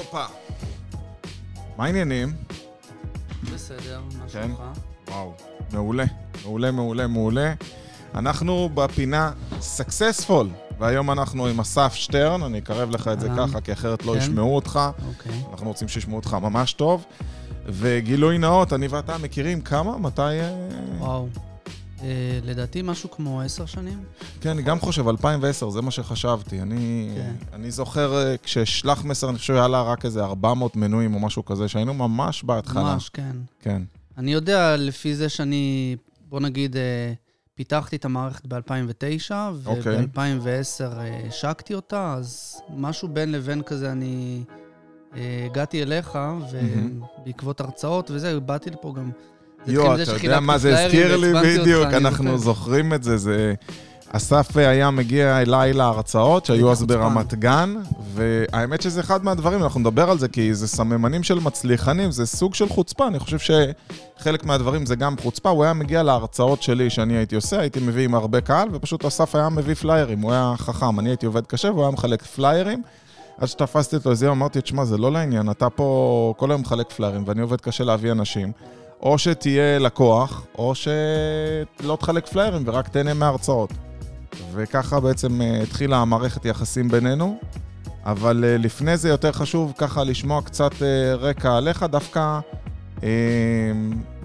הופה. מה העניינים? בסדר, מה כן? שלומך? וואו, מעולה. מעולה, מעולה, מעולה. אנחנו בפינה Successful, והיום אנחנו עם אסף שטרן, אני אקרב לך את זה אהלן. ככה, כי אחרת לא כן. ישמעו אותך. אוקיי. אנחנו רוצים שישמעו אותך ממש טוב. וגילוי נאות, אני ואתה מכירים כמה? מתי... אה, וואו. אה, לדעתי משהו כמו עשר שנים. כן, אני גם חושב, 2010, זה מה שחשבתי. אני, כן. אני זוכר אה, כששלח מסר, אני חושב שהיה לה רק איזה 400 מנויים או משהו כזה, שהיינו ממש בהתחלה. ממש, כן. כן. אני יודע לפי זה שאני, בוא נגיד, אה, פיתחתי את המערכת ב-2009, אוקיי. וב-2010 השקתי אותה, אז משהו בין לבין כזה אני אה, הגעתי אליך, ובעקבות הרצאות וזה, באתי לפה גם. יואו, אתה יודע מה זה הזכיר לי בדיוק? אנחנו זוכר. זוכרים את זה, זה... אסף היה מגיע אליי להרצאות שהיו אז. ברמת גן, והאמת שזה אחד מהדברים, אנחנו נדבר על זה, כי זה סממנים של מצליחנים, זה סוג של חוצפה, אני חושב שחלק מהדברים זה גם חוצפה, הוא היה מגיע להרצאות שלי שאני הייתי עושה, הייתי מביא עם הרבה קהל, ופשוט אסף היה מביא פליירים, הוא היה חכם, אני הייתי עובד קשה והוא היה מחלק פליירים. עד שתפסתי אותו איזה יום, אמרתי, תשמע, זה לא לעניין, אתה פה כל היום מחלק פליירים, ואני עובד קשה להביא אנשים. או שתהיה לקוח, או שלא תחלק פליירים ורק תהנה מההרצאות. וככה בעצם אה, התחילה המערכת יחסים בינינו. אבל אה, לפני זה יותר חשוב ככה לשמוע קצת אה, רקע עליך, דווקא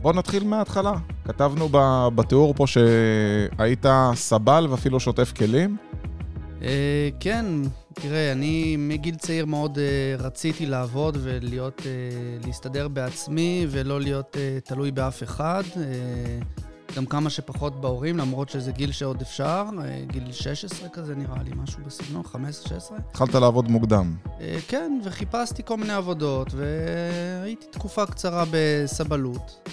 בוא נתחיל מההתחלה. כתבנו בתיאור פה שהיית סבל ואפילו שוטף כלים. כן, תראה, אני מגיל צעיר מאוד רציתי לעבוד ולהיות, להסתדר בעצמי ולא להיות תלוי באף אחד. גם כמה שפחות בהורים, למרות שזה גיל שעוד אפשר, אה, גיל 16 כזה נראה לי, משהו בסגנון, 15-16. התחלת לעבוד מוקדם. אה, כן, וחיפשתי כל מיני עבודות, והייתי תקופה קצרה בסבלות.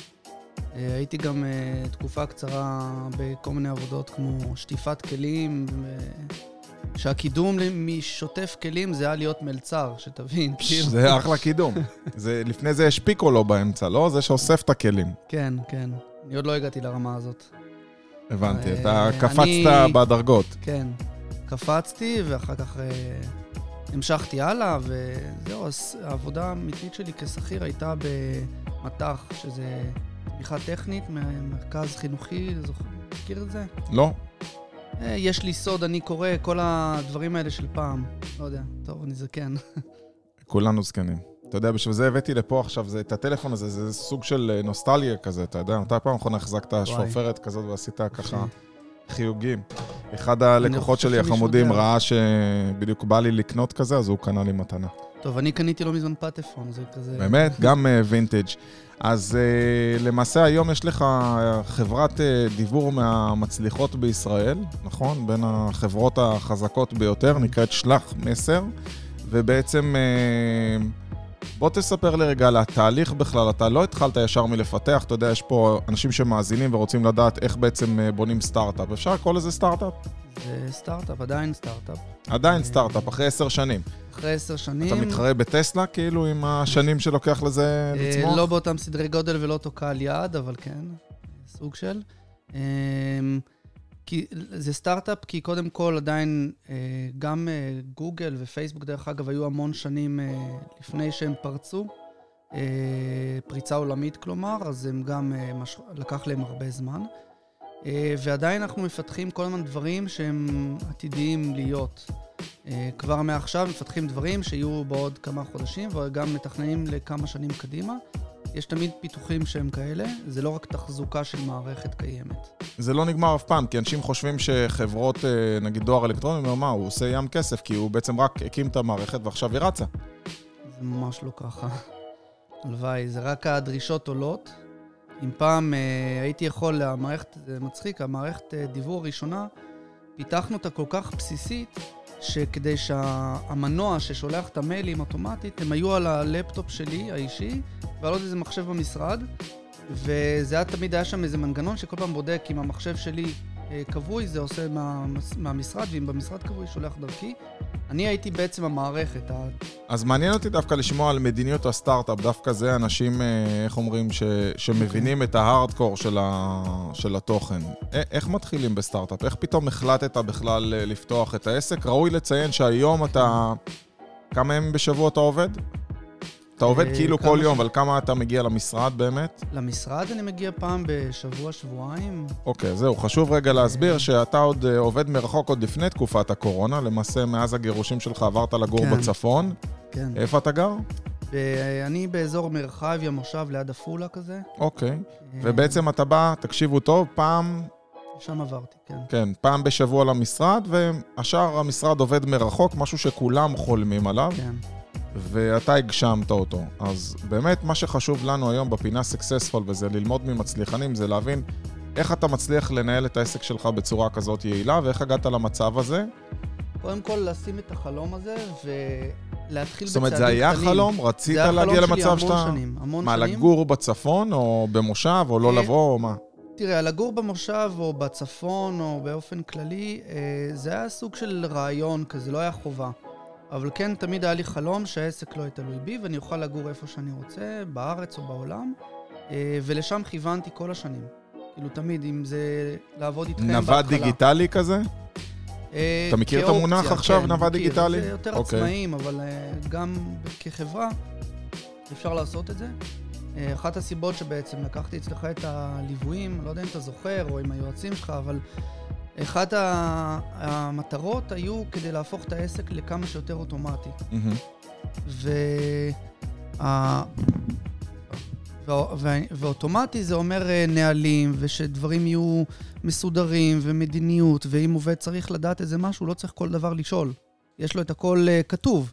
אה, הייתי גם תקופה קצרה בכל מיני עבודות כמו שטיפת כלים, שהקידום משוטף כלים זה היה להיות מלצר, שתבין. כאילו. זה אחלה קידום. זה, לפני זה יש פיקולו באמצע, לא? זה שאוסף את הכלים. כן, כן. אני עוד לא הגעתי לרמה הזאת. הבנתי, אה, אתה אני- קפצת בדרגות. כן. קפצתי, ואחר כך אה, המשכתי הלאה, וזהו, העבודה האמיתית שלי כשכיר הייתה במט"ח, שזה תמיכה טכנית, מרכז חינוכי, זוכר, מכיר את זה? לא? אה, יש לי סוד, אני קורא, כל הדברים האלה של פעם. לא יודע, טוב, אני זקן. כולנו זקנים. אתה יודע, בשביל זה הבאתי לפה עכשיו, זה, את הטלפון הזה, זה סוג של אה, נוסטלגיה כזה, אתה יודע, מתי פעם אחרונה החזקת שפופרת כזאת ועשית ככה חיוגים. אחד הלקוחות שלי, החמודים. ראה שבדיוק בא לי לקנות כזה, אז הוא קנה לי מתנה. טוב, אני קניתי לא מזמן פטפון, זה כזה... באמת, גם וינטג'. אז uh, למעשה היום יש לך אה, חברת דיוור מהמצליחות בישראל, נכון? בין החברות החזקות ביותר, נקראת שלח מסר, ובעצם בוא תספר לי רגע על התהליך בכלל, אתה לא התחלת ישר מלפתח, אתה יודע, יש פה אנשים שמאזינים ורוצים לדעת איך בעצם uh, בונים סטארט-אפ. אפשר לקרוא לזה סטארט-אפ? זה סטארט-אפ, עדיין סטארט-אפ. עדיין סטארט-אפ, אחרי עשר שנים. אחרי עשר שנים... אתה מתחרה בטסלה, כאילו, עם השנים שלוקח לזה אה, לצמוח? לא באותם סדרי גודל ולא אותו קהל יעד, אבל כן, סוג של. כי זה סטארט-אפ, כי קודם כל עדיין אה, גם אה, גוגל ופייסבוק, דרך אגב, היו המון שנים אה, לפני שהם פרצו. פריצה עולמית, כלומר, אז הם גם. לקח להם הרבה זמן. ועדיין אנחנו מפתחים כל הזמן דברים שהם עתידיים להיות. כבר מעכשיו מפתחים דברים שיהיו בעוד כמה חודשים, וגם מתכננים לכמה שנים קדימה. יש תמיד פיתוחים שהם כאלה, זה לא רק תחזוקה של מערכת קיימת. זה לא נגמר אף פעם, כי אנשים חושבים שחברות, אה, נגיד דואר אלקטרוני, אומר, מה, הוא עושה ים כסף, כי הוא בעצם רק הקים את המערכת ועכשיו היא רצה. זה ממש לא ככה. הלוואי, זה רק הדרישות עולות. אם פעם אה, הייתי יכול, המערכת, זה מצחיק, המערכת אה, דיוור הראשונה, פיתחנו אותה כל כך בסיסית, שכדי שהמנוע ששולח את המיילים אוטומטית, הם היו על הלפטופ שלי, האישי, ועל עוד איזה מחשב במשרד, וזה היה תמיד, היה שם איזה מנגנון שכל פעם בודק אם המחשב שלי אה, כבוי, זה עושה מה, מהמשרד, ואם במשרד כבוי, שולח דרכי. אני הייתי בעצם המערכת, אז מעניין אותי דווקא לשמוע על מדיניות הסטארט-אפ, דווקא זה אנשים, אה, איך אומרים, ש, שמבינים את ההארדקור של, ה, של התוכן. א- איך מתחילים בסטארט-אפ? איך פתאום החלטת בכלל אה, לפתוח את העסק? ראוי לציין שהיום אתה... כמה ימים בשבוע אתה עובד? אתה עובד אה, כאילו כל יום, אבל כמה אתה מגיע למשרד באמת? למשרד אני מגיע פעם בשבוע, שבועיים. אוקיי, זהו, חשוב רגע להסביר שאתה עוד אה, עובד מרחוק עוד לפני תקופת הקורונה, למעשה מאז הגירושים שלך עברת לגור כן. בצפון. כן. איפה אתה גר? ואני באזור מרחביה, מושב ליד עפולה כזה. אוקיי. אה, ובעצם אתה בא, תקשיבו טוב, פעם, שם עברתי, כן. כן, פעם בשבוע למשרד, והשאר המשרד עובד מרחוק, משהו שכולם חולמים עליו, כן. ואתה הגשמת אותו. אז באמת, מה שחשוב לנו היום בפינה סקסספול, וזה ללמוד ממצליחנים, זה להבין איך אתה מצליח לנהל את העסק שלך בצורה כזאת יעילה, ואיך הגעת למצב הזה. קודם כל, לשים את החלום הזה ולהתחיל זאת אומרת, זה בצעדים היה קטנים. חלום? רצית זה היה להגיע חלום שלי למצב המון שאתה... שנים, המון מה, שנים. לגור בצפון, או במושב, או לא אה, לבוא, או מה? תראה, לגור במושב או בצפון או באופן כללי, אה, זה היה סוג של רעיון כזה, לא היה חובה. אבל כן, תמיד היה לי חלום שהעסק לא יהיה תלוי בי ואני אוכל לגור איפה שאני רוצה, בארץ או בעולם, אה, ולשם כיוונתי כל השנים. כאילו, תמיד, אם זה לעבוד איתכם בהתחלה. נווד דיגיטלי כזה? אה, אתה מכיר את המונח עכשיו, כן, נווד מכיר. דיגיטלי? זה יותר אוקיי. עצמאים, אבל אה, גם כחברה אפשר לעשות את זה. אחת הסיבות שבעצם לקחתי אצלך את הליוויים, לא יודע אם אתה זוכר, או עם היועצים שלך, אבל אחת המטרות היו כדי להפוך את העסק לכמה שיותר אוטומטי. וה- ואוטומטי זה אומר אה, נהלים, ושדברים יהיו מסודרים, ומדיניות, ואם עובד צריך לדעת איזה משהו, לא צריך כל דבר לשאול. יש לו את הכל אה, כתוב.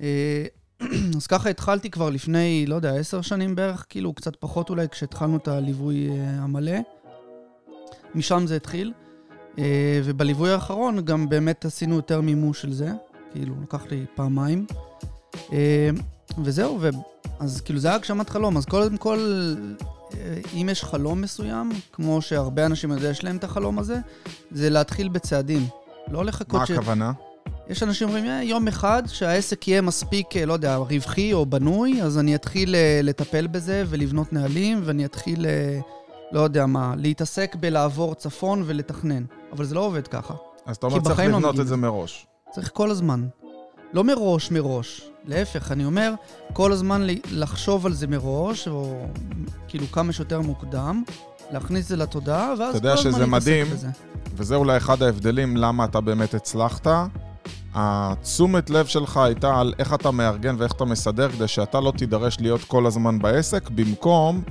אה, אז ככה התחלתי כבר לפני, לא יודע, עשר שנים בערך, כאילו קצת פחות אולי, כשהתחלנו את הליווי המלא. משם זה התחיל. אה, ובליווי האחרון גם באמת עשינו יותר מימוש של זה. כאילו, לקח לי פעמיים. אה, וזהו, ו... אז כאילו זה היה הגשמת חלום. אז קודם כל, אה, אם יש חלום מסוים, כמו שהרבה אנשים יודע יש להם את החלום הזה, זה להתחיל בצעדים. לא לחכות מה ש... הכוונה? יש אנשים אומרים, "אה, יום אחד שהעסק יהיה מספיק, לא יודע, רווחי או בנוי, אז אני אתחיל לטפל בזה ולבנות נהלים, ואני אתחיל, לא יודע מה, להתעסק בלעבור צפון ולתכנן. אבל זה לא עובד ככה. אז אתה אומר צריך לא לבנות מגיעים את זה. מראש. צריך כל הזמן. לא מראש מראש. להפך, אני אומר, כל הזמן לחשוב על זה מראש, או כאילו כמה שיותר מוקדם, להכניס את זה לתודעה, ואז אתה כל יודע הזמן שזה להתעסק מדהים. בזה. וזה אולי אחד ההבדלים למה אתה באמת הצלחת. התשומת לב שלך הייתה על איך אתה מארגן ואיך אתה מסדר כדי שאתה לא תידרש להיות כל הזמן בעסק, במקום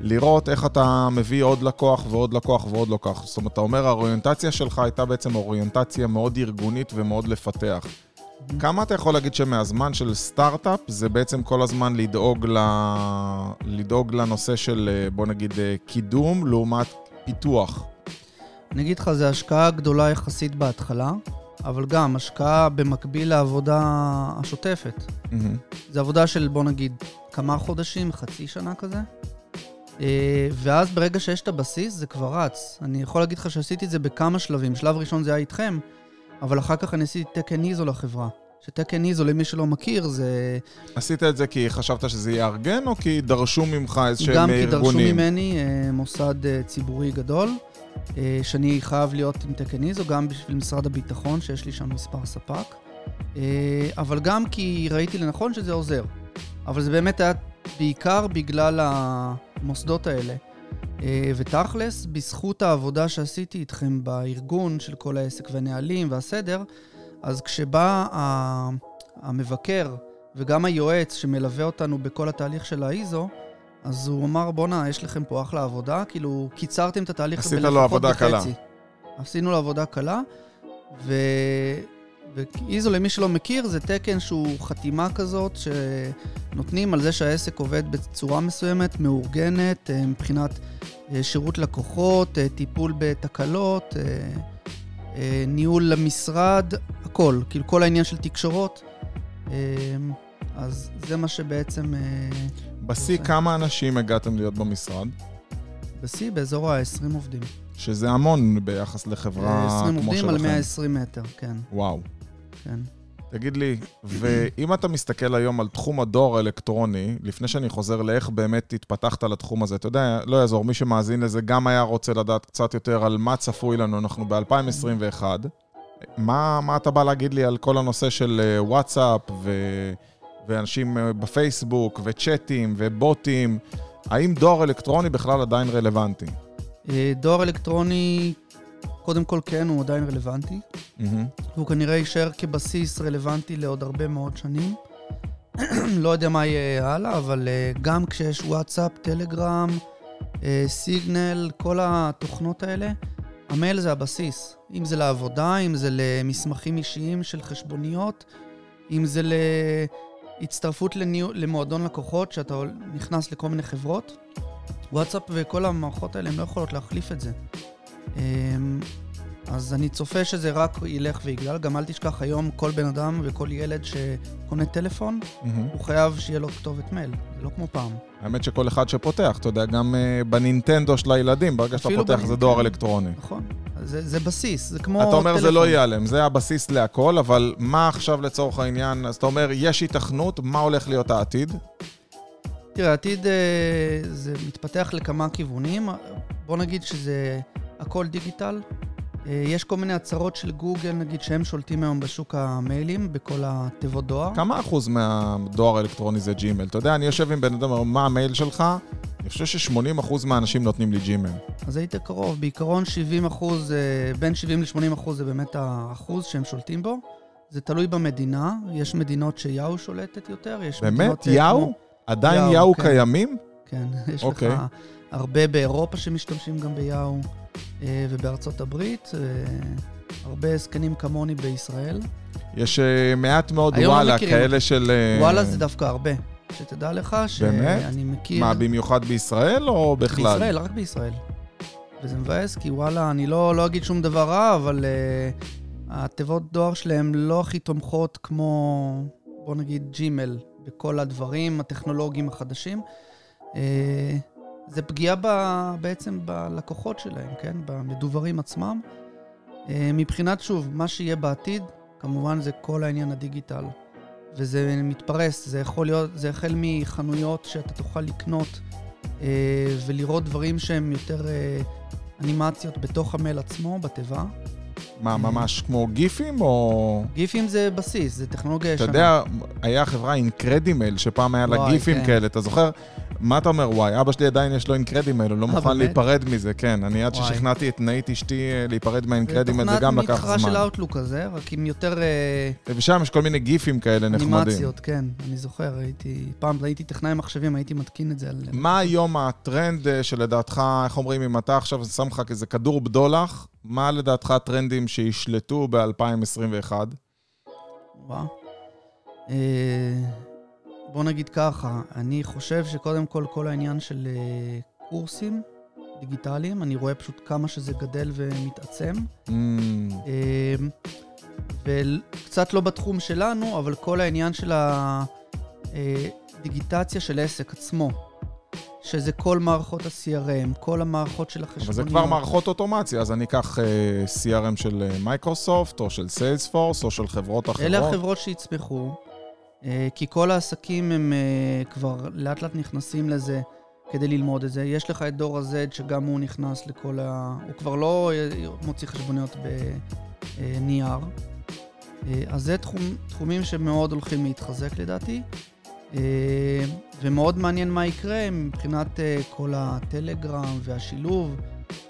לראות איך אתה מביא עוד לקוח ועוד לקוח ועוד לקוח. זאת אומרת, אתה אומר, האוריינטציה שלך הייתה בעצם אוריינטציה מאוד ארגונית ומאוד לפתח. כמה אתה יכול להגיד שמהזמן של סטארט-אפ זה בעצם כל הזמן לדאוג, ל... לדאוג לנושא של, בוא נגיד, קידום לעומת פיתוח? אני אגיד לך, זו השקעה גדולה יחסית בהתחלה, אבל גם השקעה במקביל לעבודה השוטפת. מהמם. זו עבודה של, בוא נגיד, כמה חודשים, חצי שנה כזה. אה, ואז ברגע שיש את הבסיס, זה כבר רץ. אני יכול להגיד לך שעשיתי את זה בכמה שלבים. שלב ראשון זה היה איתכם, אבל אחר כך אני עשיתי תקן איזו לחברה. שתקן איזו, למי שלא מכיר, זה עשית את זה כי חשבת שזה יארגן, או כי דרשו ממך איזשהם גם ארגונים? כי דרשו ממני אה, מוסד אה, ציבורי גדול, שאני חייב להיות עם תקן איזו, גם בשביל משרד הביטחון, שיש לי שם מספר ספק, אבל גם כי ראיתי לנכון שזה עוזר. אבל זה באמת היה בעיקר בגלל המוסדות האלה. אה, ותכלס, בזכות העבודה שעשיתי איתכם בארגון של כל העסק והנהלים והסדר, אז כשבא המבקר וגם היועץ שמלווה אותנו בכל התהליך של האיזו, אז הוא אמר, בואנה, יש לכם פה אחלה עבודה, כאילו, קיצרתם את התהליך עשית לו בלפחות עבודה קלה. בחצי. עשינו לו עבודה קלה, ו... ואיזו, למי שלא מכיר, זה תקן שהוא חתימה כזאת, שנותנים על זה שהעסק עובד בצורה מסוימת, מאורגנת, אה, מבחינת אה, שירות לקוחות, אה, טיפול בתקלות, ניהול למשרד, הכל, כאילו כל העניין של תקשורות. אז זה מה שבעצם בשיא. כמה אנשים הגעתם להיות במשרד? בשיא, באזור ה-20 עובדים. שזה המון ביחס לחברה אה, 20 כמו עובדים על שלכם. 120 מטר, כן, וואו. כן. תגיד לי, ואם אתה מסתכל היום על תחום הדואר האלקטרוני, לפני שאני חוזר לאיך באמת התפתחת לתחום הזה, אתה יודע, לא יעזור, מי שמאזין לזה גם היה רוצה לדעת קצת יותר על מה צפוי לנו, אנחנו ב-2021. מה, מה אתה בא להגיד לי על כל הנושא של אה, וואטסאפ ו... ואנשים אה, בפייסבוק, וצ'אטים, ובוטים, האם דואר אלקטרוני בכלל עדיין רלוונטי? אה, דואר אלקטרוני, קודם כל כן, הוא עדיין רלוונטי. Mm-hmm. והוא כנראה יישאר כבסיס רלוונטי לעוד הרבה מאוד שנים. לא יודע מה יהיה הלאה, אבל uh, גם כשיש וואטסאפ, טלגרם, uh, סיגנל, כל התוכנות האלה, המייל זה הבסיס. אם זה לעבודה, אם זה למסמכים אישיים של חשבוניות, אם זה להצטרפות לניו... למועדון לקוחות, שאתה נכנס לכל מיני חברות. וואטסאפ וכל המערכות האלה, הן לא יכולות להחליף את זה. אמ, אז אני צופה שזה רק ילך ויגדל. גם אל תשכח, היום כל בן אדם וכל ילד שקונה טלפון, Mm-hmm. הוא חייב שיהיה לו כתובת מייל. זה לא כמו פעם. האמת שכל אחד שפותח, אתה יודע, גם uh, בנינטנדו של הילדים, ברגע שאתה פותח זה בנינטנדו. דואר אלקטרוני. נכון? זה, זה בסיס, זה כמו אתה אומר זה טלפון. לא ייעלם, זה הבסיס להכל, אבל מה עכשיו לצורך העניין? אז אתה אומר, יש היתכנות, מה הולך להיות העתיד? תראה, העתיד אה, זה מתפתח לכמה כיוונים. בוא נגיד שזה הכל דיגיטל. אה, יש כל מיני הצהרות של גוגל, נגיד, שהם שולטים היום בשוק המיילים, בכל התיבות דואר. כמה אחוז מהדואר האלקטרוני זה ג'ימל? אתה יודע, אני יושב עם בן אדם, אומר, מה המייל שלך? אני חושב ש-80 אחוז מהאנשים נותנים לי ג'ימל. אז היית קרוב. בעיקרון 70 אחוז, אה, בין 70 ל-80 אחוז זה באמת האחוז שהם שולטים בו. זה תלוי במדינה. יש מדינות שיאו שולטת יותר, יש באמת? מדינות... אה, יאו? כמו- עדיין יאו, יאו כן. קיימים? כן, יש אוקיי. לך הרבה באירופה שמשתמשים גם ביאו, ובארצות הברית, אה, הרבה זקנים כמוני בישראל. יש אה, מעט מאוד וואלה, כאלה של... אה, וואלה זה דווקא הרבה. שתדע לך? שאני מכיר... מה, במיוחד בישראל או בכלל? בישראל, רק בישראל. וזה מבאס, כי וואלה, אני לא, לא אגיד שום דבר רע, אבל uh, התיבות דואר שלהם לא הכי תומכות כמו, בוא נגיד, ג'ימל, בכל הדברים הטכנולוגיים החדשים. Uh, זה פגיעה ב, בעצם בלקוחות שלהם, כן? במדוברים עצמם. Uh, מבחינת, שוב, מה שיהיה בעתיד, כמובן זה כל העניין הדיגיטל. וזה מתפרס, זה יכול להיות, זה החל מחנויות שאתה תוכל לקנות אה, ולראות דברים שהם יותר אה, אנימציות בתוך המייל עצמו, בתיבה. מה, ממש כמו גיפים או... גיפים זה בסיס, זה טכנולוגיה אתה ישנה. יודע, היה חברה IncrediMail, שפעם היה לה גיפים כן. כאלה, אתה זוכר? מה אתה אומר, וואי, אבא שלי עדיין יש לו IncrediMail, הוא לא אה, מוכן? להיפרד מזה, כן. אני עד. ששכנעתי את נאית אשתי אה, להיפרד מה IncrediMail, זה גם לקח תוכנת מתחרה של זמן. אאוטלוק כזה, רק עם יותר אה, ושם יש כל מיני גיפים כאלה נחמדים. אנימציות, כן, אני זוכר, הייתי, פעם הייתי טכנאי מחשבים, הייתי מתקין את זה על... מה היום הטרנד שלדעתך, איך אומרים, אם אתה עכשיו שם לך כזה כדור בדולח, מה לדעתך הטרנדים שישלטו ב-2021? וואו. אה, בוא נגיד ככה, אני חושב שקודם כל, כל העניין של אה, קורסים דיגיטליים, אני רואה פשוט כמה שזה גדל ומתעצם. Mm, אה, וקצת לא בתחום שלנו, אבל כל העניין של הדיגיטציה של העסק עצמו, שזה כל מערכות ה-CRM, כל המערכות של החשבוניות. אבל זה כבר מערכות אוטומציה, אז אני אקח אה, CRM של אה, מייקרוסופט, או של סיילספורס, או של חברות אחרות. אלה החברות שיצמחו, אה, כי כל העסקים הם אה, כבר לאט לאט נכנסים לזה כדי ללמוד את זה. יש לך את דור ה-Z שגם הוא נכנס לכל ה... הוא כבר לא אה, מוציא חשבוניות בנייר. אה, אז זה תחום, תחומים שמאוד הולכים להתחזק לדעתי. ומאוד מעניין מה יקרה מבחינת אה, כל הטלגרם והשילוב,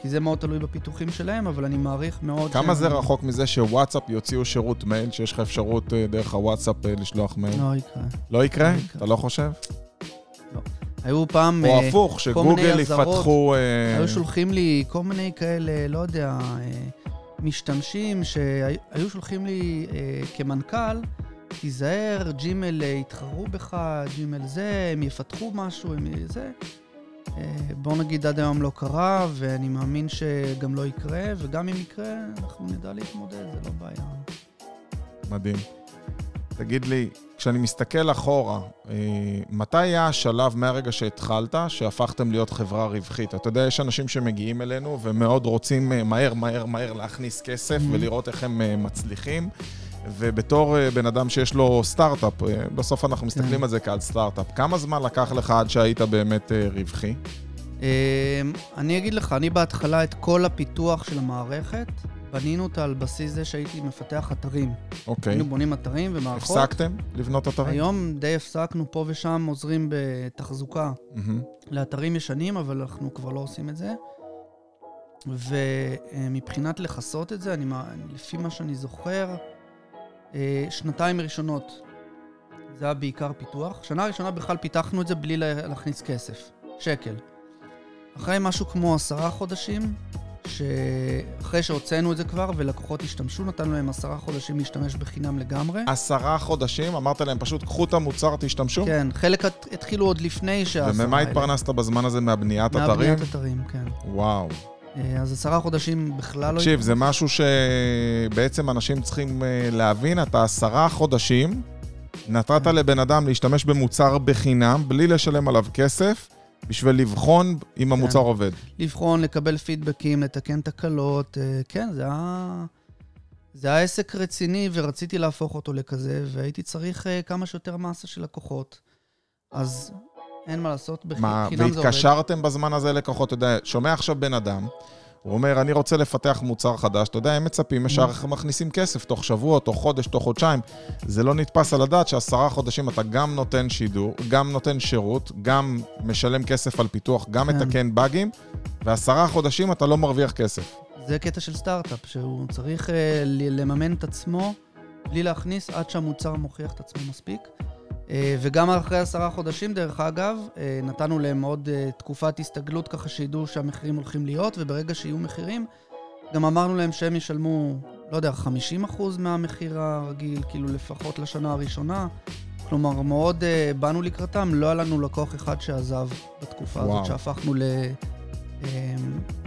כי זה מאוד תלוי בפיתוחים שלהם, אבל אני מעריך מאוד... כמה זה שהם- רחוק מזה שוואטסאפ יוציאו שירות מייל, שיש לך אפשרות אה, דרך הוואטסאפ אה, לשלוח מייל? לא יקרה. לא יקרה? לא יקרה. אתה לא חושב? היו פעם... או אה, הפוך, שגוגל. יפתחו... אה, היו שולחים לי כל מיני כאלה, לא יודע, אה, משתמשים שהיו שולחים לי אה, כמנכ"ל, תיזהר, ג'ימל אה, יתחרו בך, ג'ימל זה, הם יפתחו משהו, הם זה. אה, בוא נגיד עד היום לא קרה, ואני מאמין שגם לא יקרה, וגם אם יקרה, אנחנו נדע להתמודד, זה לא בעיה. מדהים. תגיד לי, כשאני מסתכל אחורה, אה, מתי היה השלב מהרגע שהתחלת, שהפכתם להיות חברה רווחית? אתה יודע, יש אנשים שמגיעים אלינו ומאוד רוצים מהר, מהר, מהר להכניס כסף Mhm. ולראות איך הם מצליחים. ובתור אה, בן אדם שיש לו סטארט-אפ, אה, בסוף אנחנו מסתכלים כן. על זה כעל סטארט-אפ, כמה זמן לקח לך עד שהיית באמת אה, רווחי? אה, אני אגיד לך, אני בהתחלה את כל הפיתוח של המערכת בנינו אותה על בסיס זה שהייתי מפתח אתרים. אוקיי. היינו בונים אתרים ומערכות. הפסקתם לבנות אתרים? היום די הפסקנו, פה ושם עוזרים בתחזוקה מהמם. לאתרים ישנים, אבל אנחנו כבר לא עושים את זה. ומבחינת לכסות את זה, אני, לפי מה שאני זוכר, שנתיים ראשונות זה היה בעיקר פיתוח. שנה ראשונה בכלל פיתחנו את זה בלי לה- להכניס כסף, שקל. אחרי משהו כמו עשרה חודשים, שאחרי שהוצאנו את זה כבר ולקוחות השתמשו, נתנו להם עשרה חודשים להשתמש בחינם לגמרי. עשרה חודשים, אמרת להם פשוט, קחו את המוצר, תשתמשו? כן, חלק הת- התחילו עוד לפני שהעשרה וממה האלה. התפרנסת בזמן הזה? מהבניית אתרים? מהבניית אתרים, כן. וואו. אה, אז עשרה חודשים בכלל לא... תקשיב, זה משהו שבעצם אנשים צריכים אה, להבין, אתה עשרה חודשים, נתת לבן אדם להשתמש במוצר בחינם, בלי לשלם עליו כסף, בשביל לבחון אם המוצר עובד. לבחון, לקבל פידבקים, לתקן תקלות. אה, כן, זה היה... זה היה עסק רציני ורציתי להפוך אותו לכזה, והייתי צריך כמה שיותר מסה של לקוחות. אז אין מה לעשות, מה, בחינם זה עובד. והתקשרתם בזמן הזה לקוחות, אתה יודע, שומע עכשיו בן אדם, הוא אומר, אני רוצה לפתח מוצר חדש, אתה יודע, הם מצפים, ישר מכניסים כסף תוך שבוע, תוך חודש, תוך חודשיים. זה לא נתפס על הדעת שעשרה חודשים אתה גם נותן שידור, גם נותן שירות, גם משלם כסף על פיתוח, גם כן. מתקן באגים, ועשרה חודשים אתה לא מרוויח כסף. זה קטע של סטארט-אפ, שהוא צריך אה, לממן את עצמו בלי להכניס עד שהמוצר מוכיח את עצמו מספיק. אה, וגם אחרי עשרה חודשים, דרך אגב, אה, נתנו להם עוד אה, תקופת הסתגלות ככה שידעו שהמחירים הולכים להיות, וברגע שיהיו מחירים, גם אמרנו להם שהם ישלמו, לא יודע, 50% מהמחיר הרגיל, כאילו לפחות לשנה הראשונה. כלומר, מאוד אה, באנו לקראתם, לא היה לנו לקוח אחד שעזב בתקופה וואו. הזאת, שהפכנו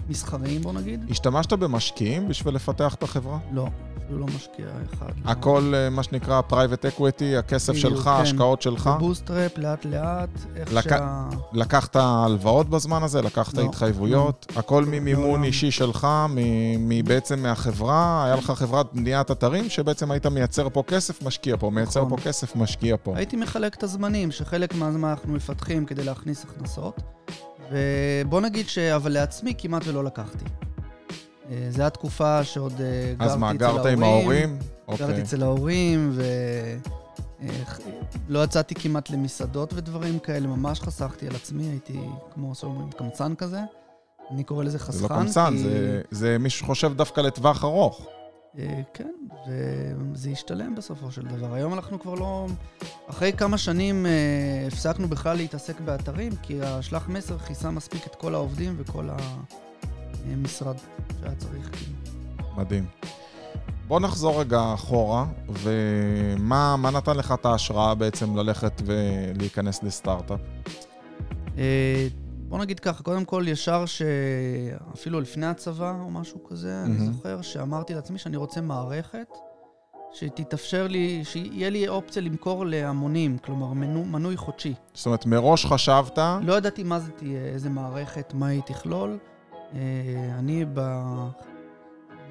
למסחריים, בוא נגיד. השתמשת במשקיעים בשביל לפתח את החברה? לא, אפילו לא משקיע אחד. לא. הכל, אה, מה שנקרא private equity, הכסף בדיוק, שלך, כן. ההשקעות שלך. בבוסטראפ, לאט-לאט, איך לק- שה... לקחת הלוואות בזמן הזה? לקחת לא, התחייבויות? הכל ממימון לעולם. אישי שלך, מ- מ- בעצם מהחברה? היה לך חברת בניית אתרים שבעצם היית מייצר פה כסף, משקיע פה, מייצר נכון. פה כסף, משקיע פה. הייתי מחלק את הזמנים, שחלק מהזמן אנחנו מפתחים כדי להכניס הכנסות, ובוא נגיד ש... אבל לעצמי כמעט ולא לקחתי. אה, זו הייתה תקופה שעוד אה, גרתי אצל אז ההורים. מה, גרת עם ההורים? גרתי אוקיי. אצל ההורים, ולא יצאתי כמעט למסעדות ודברים כאלה, ממש חסכתי על עצמי, הייתי כמו שאומרים קמצן כזה. אני קורא לזה חסכן, זה לא קמצן, כי- זה- זה מי שחושב דווקא לטווח ארוך. אה, כן, וזה השתלם בסופו של דבר. היום אנחנו כבר לא... אחרי כמה שנים אה, הפסקנו בכלל להתעסק באתרים, כי השלח מסר כיסה מספיק את כל העובדים וכל המשרד שהיה צריך. כאילו. מדהים. בוא נחזור רגע אחורה, ומה מה נתן לך את ההשראה בעצם ללכת ולהיכנס לסטארט-אפ? אה, בוא נגיד ככה, קודם כל, ישר שאפילו לפני הצבא או משהו כזה, אני מהמם. זוכר שאמרתי לעצמי שאני רוצה מערכת שתתאפשר לי, שיהיה לי אופציה למכור להמונים, כלומר מנו, מנוי חודשי. זאת אומרת, מראש חשבת, לא ידעתי מה זה תהיה, איזה מערכת, מה היא תכלול. אה, אני ב...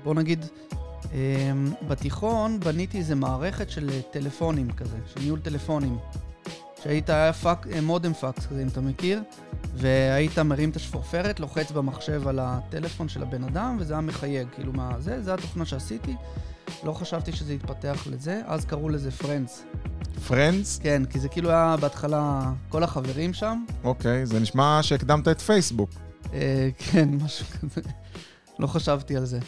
בוא נגיד, אה, בתיכון בניתי איזה מערכת של טלפונים כזה, של ניהול טלפונים. שהיית, היה פאק, אה, מודם פקס כזה, אם אתה מכיר, והיית מרים את השפורפרת, לוחץ במחשב על הטלפון של הבן אדם, וזה היה מחייג, כאילו מה זה, זה התוכנה שעשיתי. לא חשבתי שזה יתפתח לזה, אז קראו לזה Friends. Friends? כן, כי זה כאילו היה בהתחלה כל החברים שם, אוקיי, זה נשמע שהקדמת את פייסבוק. אה, כן, משהו כזה. לא חשבתי על זה.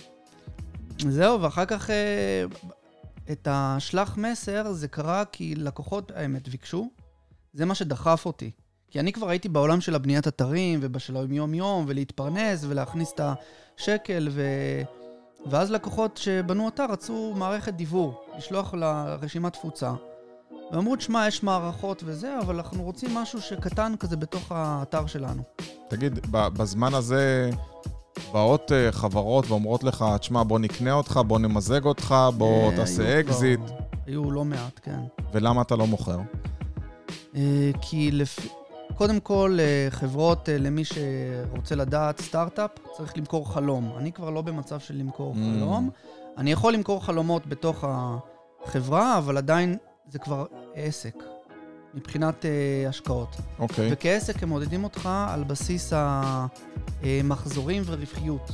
זהו, ואחר כך אה, את השלח מסר זה קרה כי לקוחות, האמת, ביקשו. זה מה שדחף אותי. כי אני כבר הייתי בעולם של הבניית אתרים, ובשל היום-יום, ולהתפרנס, ולהכניס את השקל, ו... ואז לקוחות שבנו אתר רצו מערכת דיוור, לשלוח לרשימת תפוצה. ואמרו, תשמע, יש מערכות וזה, אבל אנחנו רוצים משהו שקטן כזה בתוך האתר שלנו. תגיד, בזמן הזה באות אה, חברות ואומרות לך, תשמע, בוא נקנה אותך, בוא נמזג אותך, בוא אה, תעשה אקזיט, היו לא מעט, כן. ולמה אתה לא מוכר? אה, כי לפ... קודם כל, חברות, למי שרוצה לדעת, סטארט-אפ, צריך למכור חלום. אני כבר לא במצב של למכור Mm. חלום. אני יכול למכור חלומות בתוך החברה, אבל עדיין זה כבר עסק, מבחינת אה, השקעות. אוקיי. וכעסק הם מודדים אותך על בסיס המחזורים ורווחיות.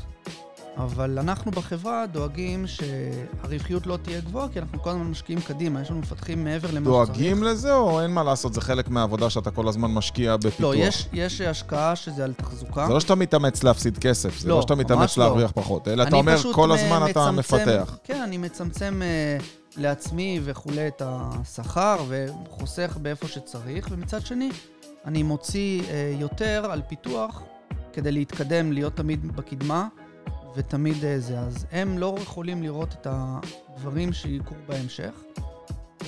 אבל אנחנו בחברה דואגים שהרווחיות לא תהיה גבוהה, כי אנחנו כל הזמן משקיעים קדימה, יש לנו מפתחים מעבר למה שצריך. דואגים לזה, או אין מה לעשות, זה חלק מהעבודה שאתה כל הזמן משקיע בפיתוח? לא, יש, יש השקעה שזה על תחזוקה. זה לא שאתה מתאמץ להפסיד כסף, זה לא, לא שאתה מתאמץ לא. להרוויח פחות, אלא אתה אומר, כל מ- הזמן אתה מצמצם- מפתח. כן, אני מצמצם אה, לעצמי וכולי את השכר וחוסך באיפה שצריך, ומצד שני, אני מוציא אה, יותר על פיתוח כדי להתקדם, להיות תמיד בקדמה, ותמיד אה, זה. אז הם לא יכולים לראות את הדברים שיקרו בהמשך,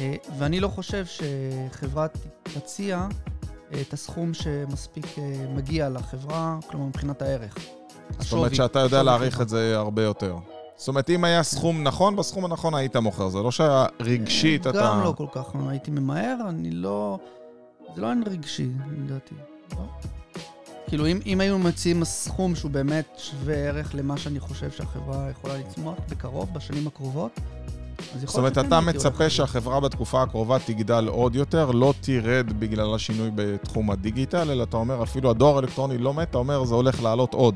אה, ואני לא חושב שחברה תציע אה, את הסכום שמספיק אה, מגיע לחברה, כלומר מבחינת הערך. זאת אומרת שאתה יודע להעריך את זה הרבה יותר. זאת אומרת, אם היה סכום נכון, בסכום הנכון היית מוכר. זה לא שרגשית אתה... גם לא כל כך, הייתי ממהר, אני לא... זה לא אין רגשי, לדעתי. לא. כאילו, אם, אם היינו מציעים סכום שהוא באמת שווה ערך למה שאני חושב שהחברה יכולה לצמוח בקרוב, בשנים הקרובות, אז זאת יכול אומרת, להיות שכן אתה הייתי הולך על מצפה. שהחברה בתקופה הקרובה תגדל עוד יותר, לא תרד בגלל השינוי בתחום הדיגיטל, אלא אתה אומר, אפילו הדואר האלקטרוני לא מת, אתה אומר, זה הולך לעלות עוד.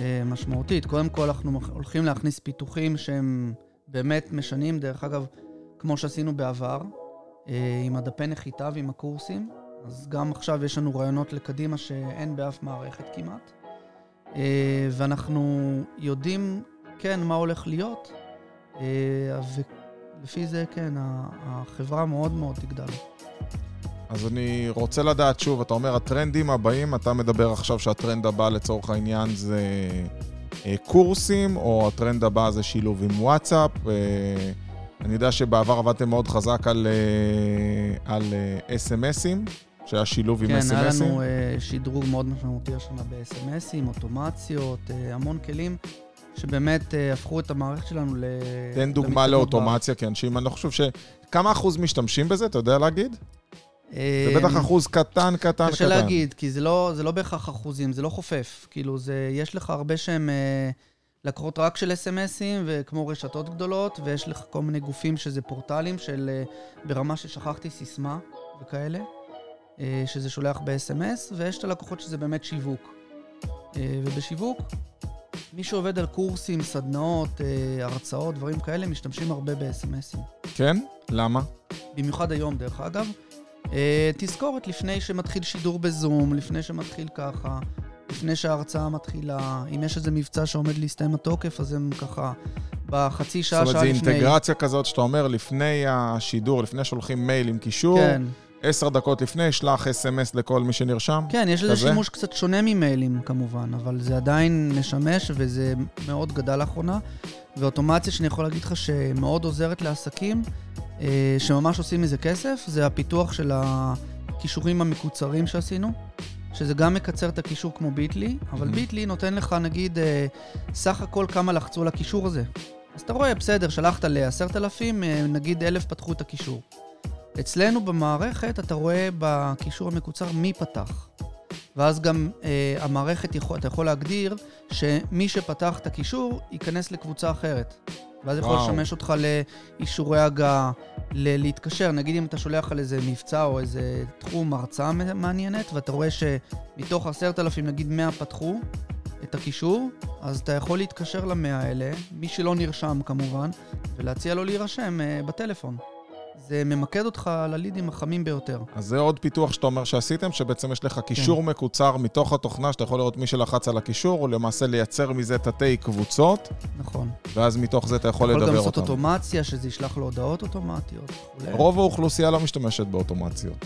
אה, משמעותית. קודם כל, אנחנו הולכים להכניס פיתוחים שהם באמת משנים, דרך אגב, כמו שעשינו בעבר, אה, עם הדפי נחיתה ועם הקורסים. אז גם עכשיו יש לנו רעיונות לקדימה שאין באף מערכת כמעט. אה, ואנחנו יודעים, כן, מה הולך להיות, ולפי זה, כן, החברה מאוד מאוד תגדל. אז אני רוצה לדעת שוב, אתה אומר, הטרנדים הבאים, אתה מדבר עכשיו שהטרנד הבא לצורך העניין זה אה, קורסים, או הטרנד הבא זה שילוב עם וואטסאפ. אה, אני יודע שבעבר עבדתם מאוד חזק על, אה, על אה, SMSים, שהיה שילוב עם כן, SMSים. היה לנו אה, שדרוג מאוד משמעותי השנה ב-SMSים, אוטומציות, אה, המון כלים שבאמת אה, הפכו את המערכת שלנו ל... תן דוגמה לאוטומציה, כי אנשים, אני לא חושב ש... כמה אחוז משתמשים בזה, אתה יודע להגיד? זה בטח אה, אחוז קטן, קטן, קטן. קשה להגיד, כי זה לא, זה לא בהכרח אחוזים, זה לא חופף. כאילו, זה, יש לך הרבה שהם אה, לקוחות רק של אס.אם.אסים, וכמו רשתות גדולות, ויש לך כל מיני גופים שזה פורטלים של אה, ברמה ששכחתי סיסמה וכאלה, אה, שזה שולח ב-אס.אם.אס, ויש את הלקוחות שזה באמת שיווק. אה, ובשיווק, מי שעובד על קורסים, סדנאות, אה, הרצאות, דברים כאלה, משתמשים הרבה ב-אס.אם.אסים. כן? למה? במיוחד היום, דרך אגב. אה, תזכורת לפני שמתחיל שידור בזום, לפני שמתחיל ככה, לפני שההרצאה מתחילה. אם יש איזה מבצע שעומד להסתיים התוקף, אז הם ככה בחצי זאת שעה, אומרת, שעה זו לפני. אינטגרציה כזאת שאתה אומר, לפני השידור, לפני שהולכים מייל עם קישור, כן, עשר דקות לפני, שלח אס.אם.אס לכל מי שנרשם. כן, יש לזה? שימוש קצת שונה ממיילים כמובן, אבל זה עדיין משמש וזה מאוד גדל לאחרונה. ואוטומציה שאני יכול להגיד לך שמאוד עוזרת לעסקים, שממש עושים מזה כסף, זה הפיתוח של הכישורים המקוצרים שעשינו, שזה גם מקצר את הקישור כמו ביטלי, אבל Mhm. ביטלי נותן לך נגיד אה, סך הכל כמה לחצו על הקישור הזה. אז אתה רואה, בסדר, שלחת ל-10,000, אה, נגיד 1,000 פתחו את הקישור. אצלנו במערכת אתה רואה בקישור המקוצר מי פתח. ואז גם אה, המערכת, יכול, אתה יכול להגדיר שמי שפתח את הקישור ייכנס לקבוצה אחרת. ואז יכול. לשמש אותך לאישורי הגעה, ל- להתקשר. נגיד אם אתה שולח על איזה מבצע או איזה תחום הרצאה מעניינת, ואתה רואה שמתוך עשרת אלפים, נגיד 100 פתחו את הקישור, אז אתה יכול להתקשר למאה האלה, מי שלא נרשם כמובן, ולהציע לו להירשם אה, בטלפון. זה ממקד אותך ללידים החמים ביותר. אז זה עוד פיתוח שאתה אומר שעשיתם, שבעצם יש לך קישור כן. מקוצר מתוך התוכנה, שאתה יכול לראות מי שלחץ על הקישור, ולמעשה לייצר מזה תתי קבוצות, נכון. ואז מתוך זה אתה יכול יכול גם לדבר לעשות אותם. אוטומציה, שזה ישלח לו הודעות אוטומטיות. רוב האוכלוסייה לא משתמשת באוטומציות.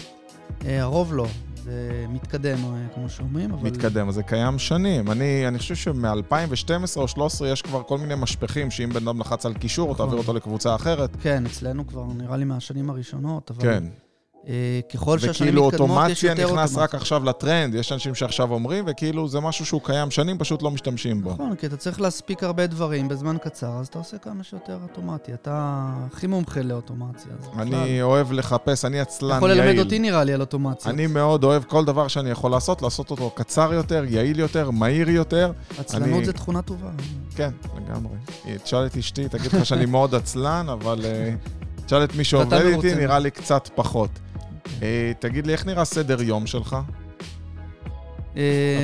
אה, הרוב לא. זה מתקדם, אה, כמו שאומרים, אבל... מתקדם, זה קיים שנים. אני, אני חושב שמ-2012 או 2013 יש כבר כל מיני משפכים, שאם בן אדם לחץ על קישור, נכון. תעביר אותו לקבוצה אחרת. כן, אצלנו כבר נראה לי מהשנים הראשונות, אבל... כן. אה, ככל שהשנים וכאילו מתקדמות, יש אוטומציה יותר נכנס אוטומציה. רק עכשיו לטרנד, יש אנשים שעכשיו אומרים, וכאילו זה משהו שהוא קיים שנים, פשוט לא משתמשים בו. נכון, כי אתה צריך להספיק הרבה דברים בזמן קצר, אז אתה עושה כמה שיותר אוטומטי. אתה הכי מומחה לאוטומציה. אני אוהב לחפש, אני עצלן יכול ללמד יעיל. אותי נראה לי על אוטומציה. אני מאוד אוהב כל דבר שאני יכול לעשות, לעשות אותו קצר יותר, יעיל יותר, מהיר יותר. עצלנות זה תכונה טובה. כן, לגמרי. תשאל את אשתי, תגיד לך שאני מאוד עצלן, אבל אה, תשאל את מי שעובד איתי. נראה לי קצת פחות. אה, תגיד לי, איך נראה סדר יום שלך?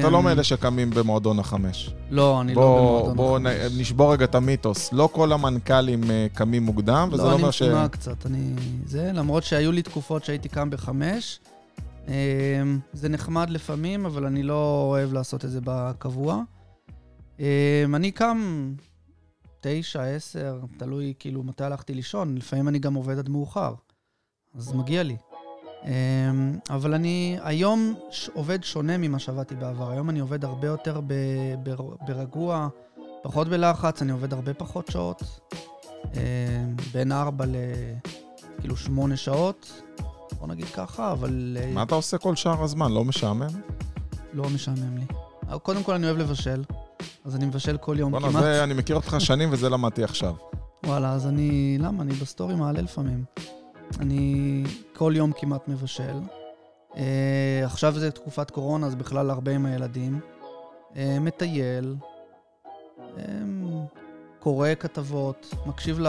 אתה לא מאלה שקמים במועדון החמש. לא, אני לא במועדון בוא החמש. נ- נשבור רגע את המיתוס. לא כל המנכ"לים אה, קמים מוקדם, וזה לא לא, אני אומר ש... מפונק קצת, אני... זה, למרות שהיו לי תקופות שהייתי קם בחמש. זה נחמד לפעמים, אבל אני לא אוהב לעשות את זה בקבוע. אני קם תשע, עשר, תלוי כאילו מתי הלכתי לישון, לפעמים אני גם עובד עד מאוחר, אז מגיע לי. אמ, אבל אני היום עובד שונה ממה שעבדתי בעבר. היום אני עובד הרבה יותר ב, ב, ברגוע, פחות בלחץ, אני עובד הרבה פחות שעות. אה, בין ארבע ל... כאילו שמונה שעות, בוא נגיד ככה, אבל אה, מה אתה עושה כל שאר הזמן? לא משעמם? לא משעמם לי. אבל קודם כל אני אוהב לבשל, אז אני מבשל כל יום בואנה, כמעט. זה, אני מכיר אותך שנים וזה למדתי עכשיו. וואלה, אז אני... למה? אני בסטורי מעלה לפעמים. אני כל יום כמעט מבשל. אה, עכשיו זה תקופת קורונה, אז בכלל הרבה עם הילדים. אה, מטייל, אה, קורא כתבות, מקשיב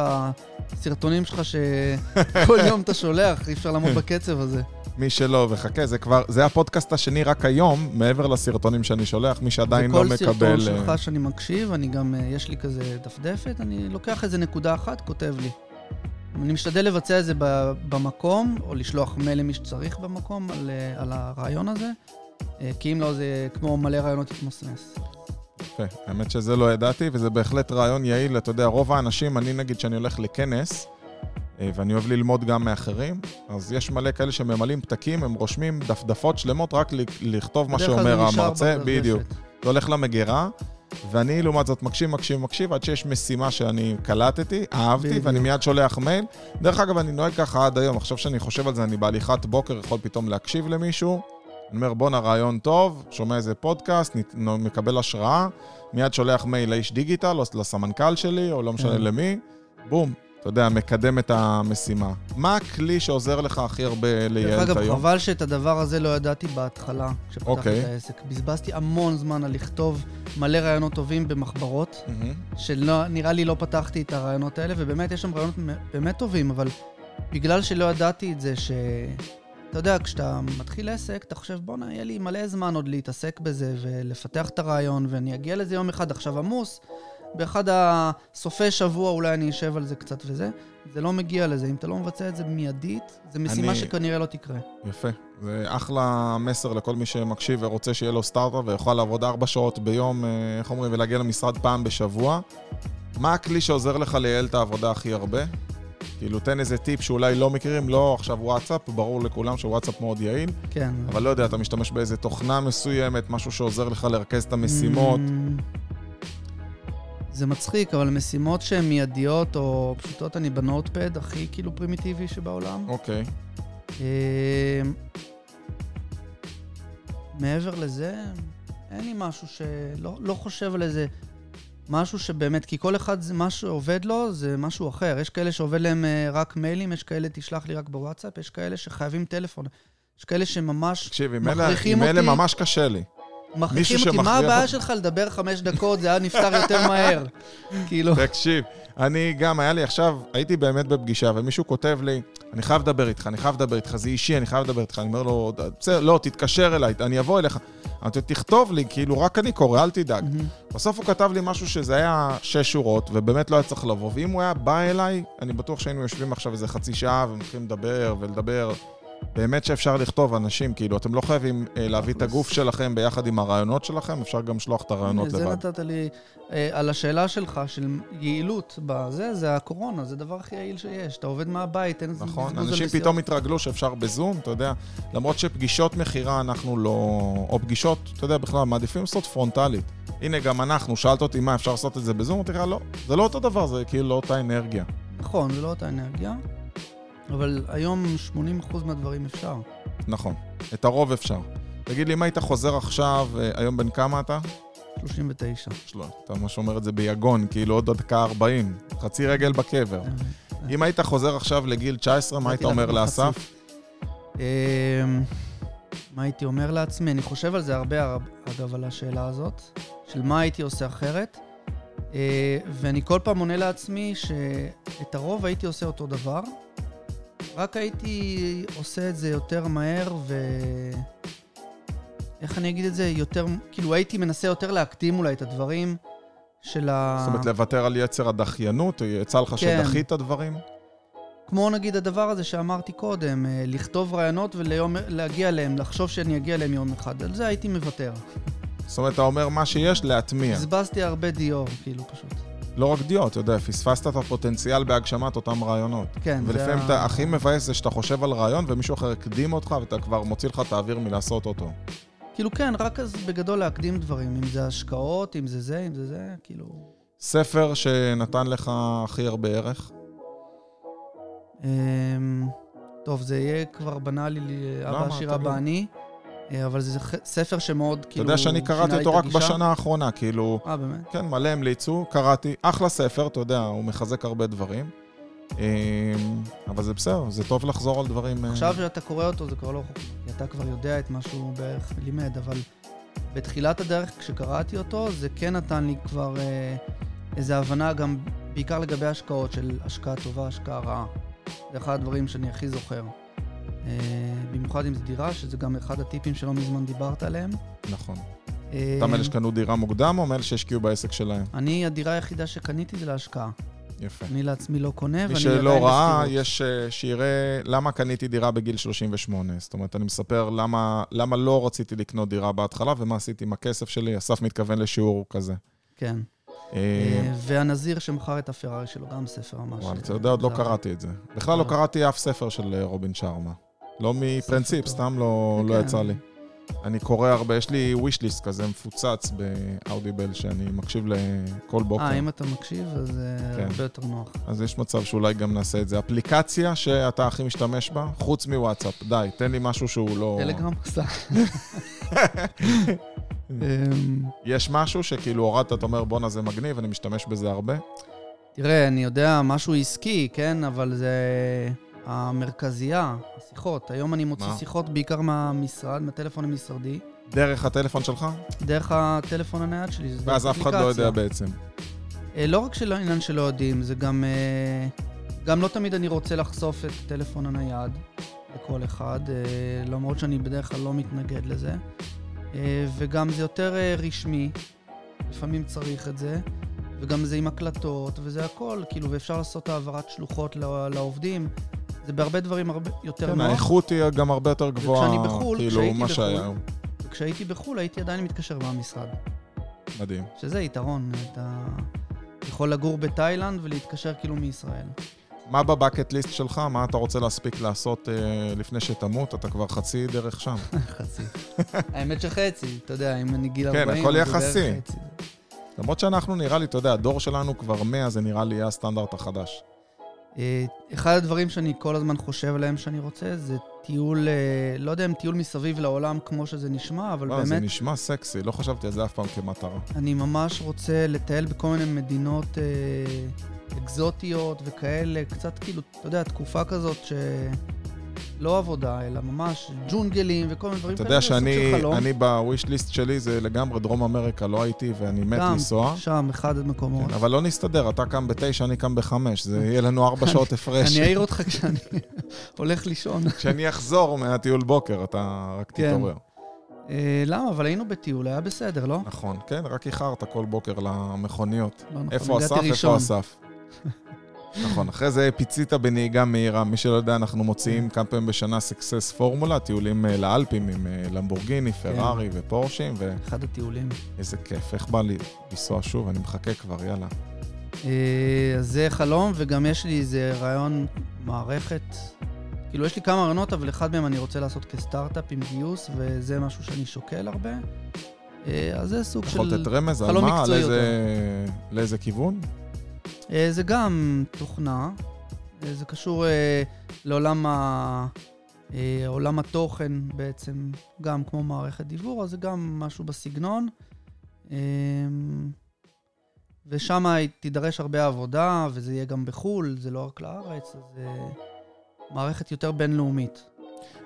לסרטונים שלך שכל יום אתה שולח, אי אפשר לעמוד בקצב הזה. מי שלא, וחכה, זה כבר, זה הפודקאסט השני רק היום, מעבר לסרטונים שאני שולח, מי שעדיין לא וכל סרטון מקבל... שלך שאני מקשיב, אני גם, יש לי כזה דפדפת, אני לוקח איזה נקודה אחת, כותב לי. אני משתדל לבצע את זה במקום, או לשלוח מייל למי שצריך במקום על, אה, על הרעיון הזה, אה, כי אם לא, זה כמו מלא רעיונות יתמסמס. יפה, האמת שזה לא ידעתי, וזה בהחלט רעיון יעיל. אתה יודע, רוב האנשים, אני נגיד שאני הולך לכנס, אה, ואני אוהב ללמוד גם מאחרים, אז יש מלא כאלה שממלאים פתקים, הם רושמים דפדפות שלמות רק לכתוב מה שאומר המרצה. בדיוק. זה הולך למגירה, ואני לעומת זאת מקשיב, מקשיב, מקשיב, עד שיש משימה שאני קלטתי, אהבתי, בדיוק. ואני מיד שולח מייל. דרך אגב, אני נוהג ככה עד היום, עכשיו שאני חושב על זה, אני בהליכת בוקר יכול פתאום להקשיב למישהו. אני אומר, בואנה, רעיון טוב, שומע איזה פודקאסט, מקבל השראה, מיד שולח מייל לאיש דיגיטל, או לסמנכ"ל שלי, או לא משנה כן. למי, בום, אתה יודע, מקדם את המשימה. מה הכלי שעוזר לך הכי הרבה דרך לייעל את אגב, היום? חבל שאת הדבר הזה לא ידעתי בהתחלה, כשפתחתי אוקיי. את העסק. בזבזתי המון זמן על לכתוב מלא רעיונות טובים במחברות. מהמם. שנראה לי לא פתחתי את הרעיונות האלה, ובאמת יש שם רעיונות באמת טובים, אבל בגלל שלא ידעתי את זה, ש... אתה יודע, כשאתה מתחיל עסק, אתה חושב, בואנה, יהיה לי מלא זמן עוד להתעסק בזה ולפתח את הרעיון, ואני אגיע לזה יום אחד עכשיו עמוס. באחד הסופי שבוע אולי אני אשב על זה קצת וזה. זה לא מגיע לזה. אם אתה לא מבצע את זה מיידית, זו משימה אני- שכנראה לא תקרה. יפה. זה אחלה מסר לכל מי שמקשיב ורוצה שיהיה לו סטארט-אפ ויוכל לעבוד ארבע שעות ביום, אה, איך אומרים, ולהגיע למשרד פעם בשבוע. מה הכלי שעוזר לך לייעל את העבודה הכי הרבה? כאילו, תן איזה טיפ שאולי לא מכירים, לא עכשיו וואטסאפ, ברור לכולם שוואטסאפ מאוד יעיל, כן. אבל לא יודע, אתה משתמש באיזה תוכנה מסוימת, משהו שעוזר לך לרכז את המשימות. Mm, זה מצחיק, אבל משימות שהן מיידיות או פשוטות, אני בנוטפד הכי כאילו פרימיטיבי שבעולם. אוקיי. אה, מעבר לזה, אין לי משהו שלא לא חושב על איזה משהו שבאמת, כי כל אחד, זה מה שעובד לו זה משהו אחר. יש כאלה שעובד להם אה, רק מיילים, יש כאלה תשלח לי רק בוואטסאפ, יש כאלה שחייבים טלפון. יש כאלה שממש תקשיב, עם אלה- מכריחים עם אלה אותי. ממש קשה לי. מכריחים אותי, מה הבעיה. שלך לדבר חמש דקות, זה היה נפתר יותר מהר. כאילו, תקשיב, אני גם, היה לי עכשיו, הייתי באמת בפגישה, ומישהו כותב לי, אני חייב לדבר איתך, אני חייב לדבר איתך, זה אישי, אני חייב לדבר איתך. אני אומר לו, בסדר, לא, תתקשר אליי, אני אבוא אליך. אמרתי תכתוב לי, כאילו, רק אני קורא, אל תדאג. בסוף הוא כתב לי משהו שזה היה שש שורות, ובאמת לא היה צריך לבוא. ואם הוא היה בא אליי, אני בטוח שהיינו יושבים עכשיו איזה חצי שעה ומתחילים לדבר ולדבר. באמת שאפשר לכתוב, אנשים, כאילו, אתם לא חייבים אה, להביא את הגוף שלכם ביחד עם הרעיונות שלכם, אפשר גם לשלוח את הרעיונות זה לבד. נתת לי, אה, על השאלה שלך, של יעילות בזה, זה הקורונה, זה הדבר הכי יעיל שיש. אתה עובד מהבית, אין נכון, בזבוז על אנשים. פתאום התרגלו שאפשר בזום, אתה יודע, למרות שפגישות מכירה אנחנו לא... או פגישות, אתה יודע, בכלל, מעדיפים לעשות פרונטלית. הנה, גם אנחנו, שאלת אותי מה, אפשר לעשות את זה בזום? אמרתי לך, לא, זה לא אותו דבר, זה כאילו לא אותה אנרגיה. נכון, זה לא אותה אנרגיה, אבל היום 80% מהדברים אפשר. נכון, את הרוב אפשר. תגיד לי, אם היית חוזר עכשיו, אה, היום בן כמה אתה? 39. שלא, אתה ממש אומר את זה ביגון, כאילו עוד דקה 40, חצי רגל בקבר. אה, אם היית חוזר עכשיו לגיל 19, מה היית אומר לאסף? אמ, מה הייתי אומר לעצמי? אני חושב על זה הרבה, אגב, על השאלה הזאת, של מה הייתי עושה אחרת. אה, ואני כל פעם עונה לעצמי שאת הרוב הייתי עושה אותו דבר, רק הייתי עושה את זה יותר מהר ו... איך אני אגיד את זה? יותר, כאילו הייתי מנסה יותר להקדים אולי את הדברים של ה... זאת אומרת, לוותר על יצר הדחיינות? יצא לך כן. שדחית דברים? כמו נגיד הדבר הזה שאמרתי קודם, אה, לכתוב רעיונות ולהגיע אליהם, לחשוב שאני אגיע אליהם יום אחד. על זה הייתי מוותר. זאת אומרת, אתה אומר מה שיש, להטמיע. בזבזתי הרבה דיור, כאילו, פשוט. לא רק דיו, אתה יודע, פספסת את הפוטנציאל בהגשמת אותם רעיונות. כן, זה ולפעמים אתה, הכי מבאס זה שאתה חושב על רעיון ומישהו אחר הקדים אותך ואתה כבר מוציא לך את האוויר מלעשות אותו. כאילו, כן, רק אז בגדול להקדים דברים. אם זה השקעות, אם זה זה, אם זה זה, כאילו... ספר שנתן לך הכי הרבה ערך? אמ, טוב, זה יהיה כבר בנאלי? אבא עשיר אבא תגיד. אני, אה, אבל זה ספר שמאוד, אתה כאילו, יודע שאני קראתי אותו רק הגישה. בשנה האחרונה, כאילו, אה, באמת? כן, מלא המליצו, קראתי, אחלה ספר, אתה יודע, הוא מחזק הרבה דברים. אמ, אבל זה בסדר, זה טוב לחזור על דברים... אה, עכשיו שאתה קורא אותו זה כבר לא חוקי, כי אתה כבר יודע את מה שהוא בערך לימד, אבל בתחילת הדרך כשקראתי אותו, זה כן נתן לי כבר אה, איזו הבנה גם, בעיקר לגבי השקעות, של השקעה טובה, השקעה רעה. זה אחד הדברים שאני הכי זוכר. אה, במיוחד אם זו דירה, שזה גם אחד הטיפים שלא מזמן דיברת עליהם. נכון. אתה מאלה שקנו דירה מוקדם או מאלה שהשקיעו בעסק שלהם? אני, הדירה היחידה שקניתי זה להשקעה. יפה. אני לעצמי לא קונה, ואני מי שלא ראה. יש אה, שיראה למה קניתי דירה בגיל 38. זאת אומרת, אני מספר למה, למה לא רציתי לקנות דירה בהתחלה ומה עשיתי עם הכסף שלי. אסף מתכוון לשיעור כזה. כן. אה, והנזיר שמכר את הפרארי שלו, גם ספר ממש. וואלה, אתה יודע, עוד לא. קראתי את זה. בכלל לא. קראתי אף ספר של רובין שרמה. לא מפרינציפ. סתם לא לא כן. יצא לי. אני קורא הרבה, יש לי wish list כזה מפוצץ באודיבל שאני מקשיב לכל בוקר. אה, אם אתה מקשיב, אז זה כן. הרבה יותר נוח. אז יש מצב שאולי גם נעשה את זה. אפליקציה שאתה הכי משתמש בה, חוץ מוואטסאפ. די, תן לי משהו שהוא לא... טלגרם עשה. אמ, יש משהו שכאילו הורדת, אתה אומר, בואנה, זה מגניב, אני משתמש בזה הרבה? תראה, אני יודע, משהו עסקי, כן, אבל זה המרכזייה, השיחות. היום אני מוציא מה? שיחות בעיקר מהמשרד, מהטלפון המשרדי, דרך הטלפון שלך? דרך הטלפון הנייד שלי. ואז אף אחד לא. יודע בעצם. אה, לא רק של העניין שלא יודעים, זה גם... אה, גם לא תמיד אני רוצה לחשוף את הטלפון הנייד לכל אחד, אה, למרות שאני בדרך כלל לא מתנגד לזה. וגם זה יותר רשמי, לפעמים צריך את זה, וגם זה עם הקלטות, וזה הכל, כאילו, ואפשר לעשות העברת שלוחות לעובדים. זה בהרבה דברים הרבה יותר כן, נוח. האיכות היא גם הרבה יותר גבוהה, וכשאני בחו"ל, כאילו, כשהייתי מה בחו"ל- שהיה. וכשהייתי בחו"ל הייתי עדיין מתקשר מהמשרד, מדהים. שזה יתרון, אתה יכול לגור בתאילנד ולהתקשר כאילו מישראל. מה בבקט ליסט שלך? מה אתה רוצה להספיק לעשות אה, לפני שתמות? אתה כבר חצי דרך שם. חצי. האמת שחצי, אתה יודע, אם אני גיל כן, 40, הכל אז זה יחסי. למרות שאנחנו, נראה לי, אתה יודע, הדור שלנו כבר 100, זה נראה לי יהיה הסטנדרט החדש. אה, אחד הדברים שאני כל הזמן חושב עליהם שאני רוצה, זה טיול, אה, לא יודע אם טיול מסביב לעולם כמו שזה נשמע, אבל וואו, זה באמת, נשמע סקסי, לא חשבתי על זה אף פעם כמטרה. אני ממש רוצה לטייל בכל מיני מדינות אה, אקזוטיות וכאלה, קצת כאילו, אתה יודע, תקופה כזאת ש... לא עבודה, אלא ממש ג'ונגלים וכל מיני דברים אתה כאלה, יודע סוג של שאני, חלום. אני בוויש ליסט שלי זה לגמרי דרום אמריקה, לא הייתי ואני מת גם, לנסוע. שם, אחד המקומות. כן, אבל לא נסתדר, אתה קם בתשע, אני קם בחמש, זה יהיה לנו ארבע שעות הפרש. אני אעיר אותך כשאני הולך לישון. כשאני אחזור מהטיול בוקר, אתה רק כן. תתעורר. אה, למה? אבל היינו בטיול, היה בסדר, לא? נכון, כן, רק איחרת כל בוקר למכוניות. איפה אסף? איפה. אסף? נכון, אחרי זה פיצית בנהיגה מהירה. מי שלא יודע, אנחנו מוציאים כמה פעמים בשנה סקסס פורמולה, טיולים אה, לאלפים עם אה, למבורגיני, כן. פרארי ופורשים, אחד הטיולים. ואיזה כיף. איך בא לי לנסוע שוב? אני מחכה כבר, יאללה. אה, אז זה חלום, וגם יש לי איזה רעיון מערכת. כאילו, יש לי כמה רעיונות, אבל אחד מהם אני רוצה לעשות כסטארט-אפ עם גיוס, וזה משהו שאני שוקל הרבה. אז זה סוג יכול של... לתת רמז על חלום מה? על מקצועי איזה- לאיזה כיוון? אה, זה גם תוכנה. אה, זה קשור אה, לעולם ה... אה, עולם התוכן בעצם, גם כמו מערכת דיוור, אז זה גם משהו בסגנון. אה, ושם תידרש הרבה עבודה, וזה יהיה גם בחו"ל, זה לא רק לארץ, אז זה מערכת יותר בינלאומית.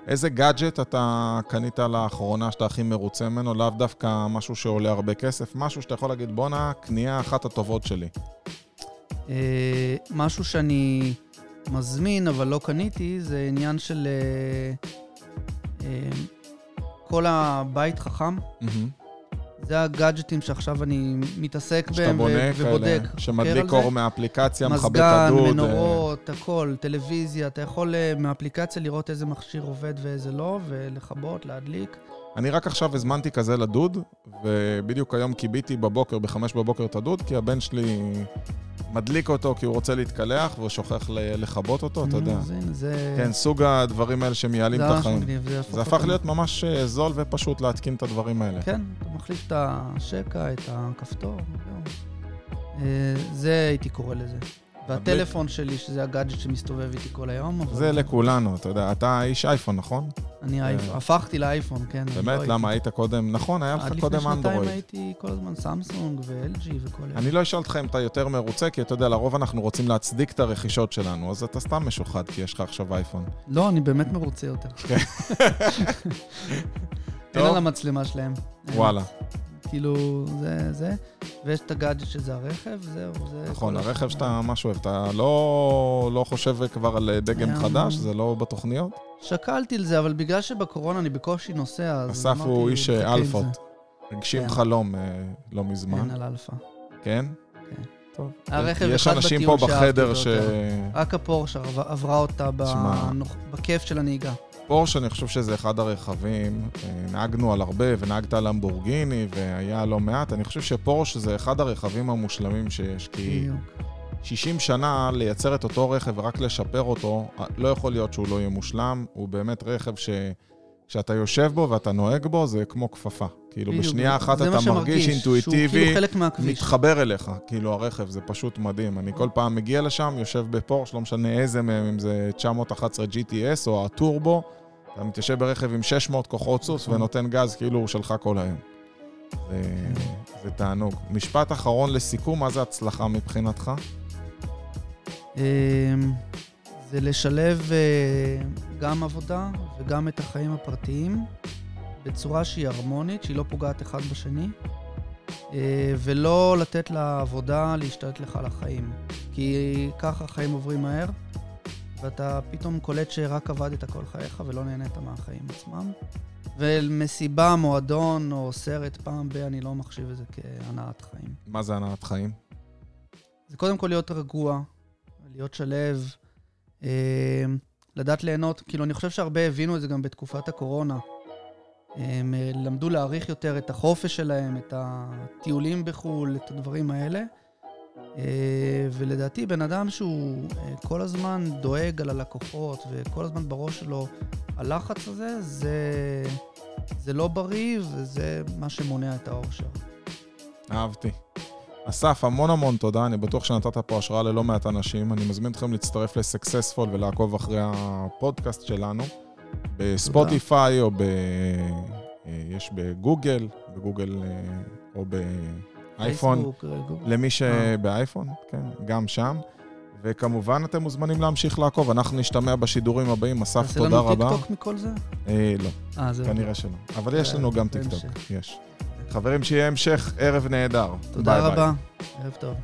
איזה גאדג'ט אתה קנית לאחרונה שאתה הכי מרוצה ממנו? לאו דווקא משהו שעולה הרבה כסף, משהו שאתה יכול להגיד, בואנה, קנייה אחת הטובות שלי. אה, משהו שאני מזמין, אבל לא קניתי, זה עניין של... אה, אה, כל הבית חכם. מהמם. זה הגאדג'טים שעכשיו אני מתעסק בהם ו- בונה ובודק. כאלה, חוקר שמדליק זה. אור מהאפליקציה, מכבה את מזגן, הדוד. אה, מנורות, הכל, טלוויזיה, אתה יכול אה, מהאפליקציה לראות איזה מכשיר עובד ואיזה לא, ולכבות, להדליק. אני רק עכשיו הזמנתי כזה לדוד, ובדיוק היום כיביתי בבוקר, בחמש בבוקר את הדוד, כי הבן שלי מדליק אותו כי הוא רוצה להתקלח, והוא שוכח לכבות אותו, אתה יודע. הנה, זה... כן, סוג הדברים האלה שמייעלים זה את החיים. זה הפך להיות ממש אה, זול ופשוט להתקין את הדברים האלה. כן, אתה מחליף את השקע, את הכפתור, זהו. אה, זה הייתי קורא לזה. והטלפון שלי, שזה הגאדג'ט שמסתובב איתי כל היום. אבל זה לכולנו, אתה יודע. אתה איש אייפון, נכון? אני אייפון, אה. הפכתי לאייפון, כן. לא באמת? הייתי- למה היית קודם? נכון, היה לך עד קודם לפני שנתיים אנדרואיד. הייתי כל הזמן סמסונג ו-LG וכל אלה. אני לא אשאל אותך אם אתה יותר מרוצה, כי אתה יודע, לרוב אנחנו רוצים להצדיק את הרכישות שלנו, אז אתה סתם משוחד, כי יש לך עכשיו אייפון. לא, אני באמת מרוצה יותר. כן. טוב. על המצלמה שלהם. וואלה. כאילו, זה, זה. ויש את הגאדג'ט שזה הרכב, זהו, זה... נכון, הרכב. שאתה ממש אוהב, אתה לא לא חושב כבר על דגם אה, חדש? זה לא בתוכניות? שקלתי על זה, אבל בגלל שבקורונה אני בקושי נוסע, אז אסף הוא איש "חכה עם אלפות. זה." הגשים כן. חלום אה, לא כן, מזמן, על אלפא. כן? כן. טוב. הרכב יש אחד אנשים פה בחדר ש... רק הפורשה עבר- עברה אותה בכיף של הנהיגה. פורש, אני חושב שזה אחד הרכבים, אה, נהגנו על הרבה, ונהגת על למבורגיני, והיה לא מעט. אני חושב שפורש זה אחד הרכבים המושלמים שיש, כי בדיוק. 60 שנה לייצר את אותו רכב ורק לשפר אותו, לא יכול להיות שהוא לא יהיה מושלם. הוא באמת רכב שכשאתה יושב בו ואתה נוהג בו, זה כמו כפפה. כאילו, בדיוק, בשנייה אחת אתה מרגיש שהוא אינטואיטיבי, כאילו חלק מהכביש. מתחבר אליך, כאילו הרכב, זה פשוט מדהים. אני כל פעם מגיע לשם, יושב בפורש, לא משנה איזה מהם, אם זה 911 GTS או הטורבו, אתה מתיישב ברכב עם 600 כוחות סוס. ונותן גז כאילו הוא שלך כל היום. זה, זה תענוג. משפט אחרון לסיכום, מה זה הצלחה מבחינתך? אמ, זה לשלב אה, גם עבודה וגם את החיים הפרטיים בצורה שהיא הרמונית, שהיא לא פוגעת אחד בשני, אה, ולא לתת לעבודה להשתלט לך על החיים. כי ככה החיים עוברים מהר, ואתה פתאום קולט שרק עבדת כל חייך ולא נהנית מהחיים עצמם. ומסיבה, מועדון או סרט פעם ב- אני לא מחשיב את זה כהנעת חיים. מה זה הנעת חיים? זה קודם כל להיות רגוע, להיות שלב, אה, לדעת ליהנות. כאילו, אני חושב שהרבה הבינו את זה גם בתקופת הקורונה. הם אה, למדו להעריך יותר את החופש שלהם, את הטיולים בחו"ל, את הדברים האלה. אה, ולדעתי, בן אדם שהוא אה, כל הזמן דואג על הלקוחות וכל הזמן בראש שלו הלחץ הזה, זה, זה לא בריא וזה מה שמונע את האושר. אהבתי. אסף, המון המון תודה, אני בטוח שנתת פה השראה ללא מעט אנשים. אני מזמין אתכם להצטרף לסקסספול ולעקוב אחרי הפודקאסט שלנו בספוטיפיי או ב... אה, יש בגוגל, בגוגל או באייפון. פייסבוק, אה. למי אה. שבאייפון, כן, גם שם. וכמובן, אתם מוזמנים להמשיך לעקוב. אנחנו נשתמע בשידורים הבאים. אסף, תעשה תודה לנו רבה. טיקטוק מכל זה? אה, לא, אה, זהו. כנראה שלא. אבל יש לנו גם. טיקטוק, יש. חברים, שיהיה המשך ערב נהדר. תודה. רבה. ערב טוב.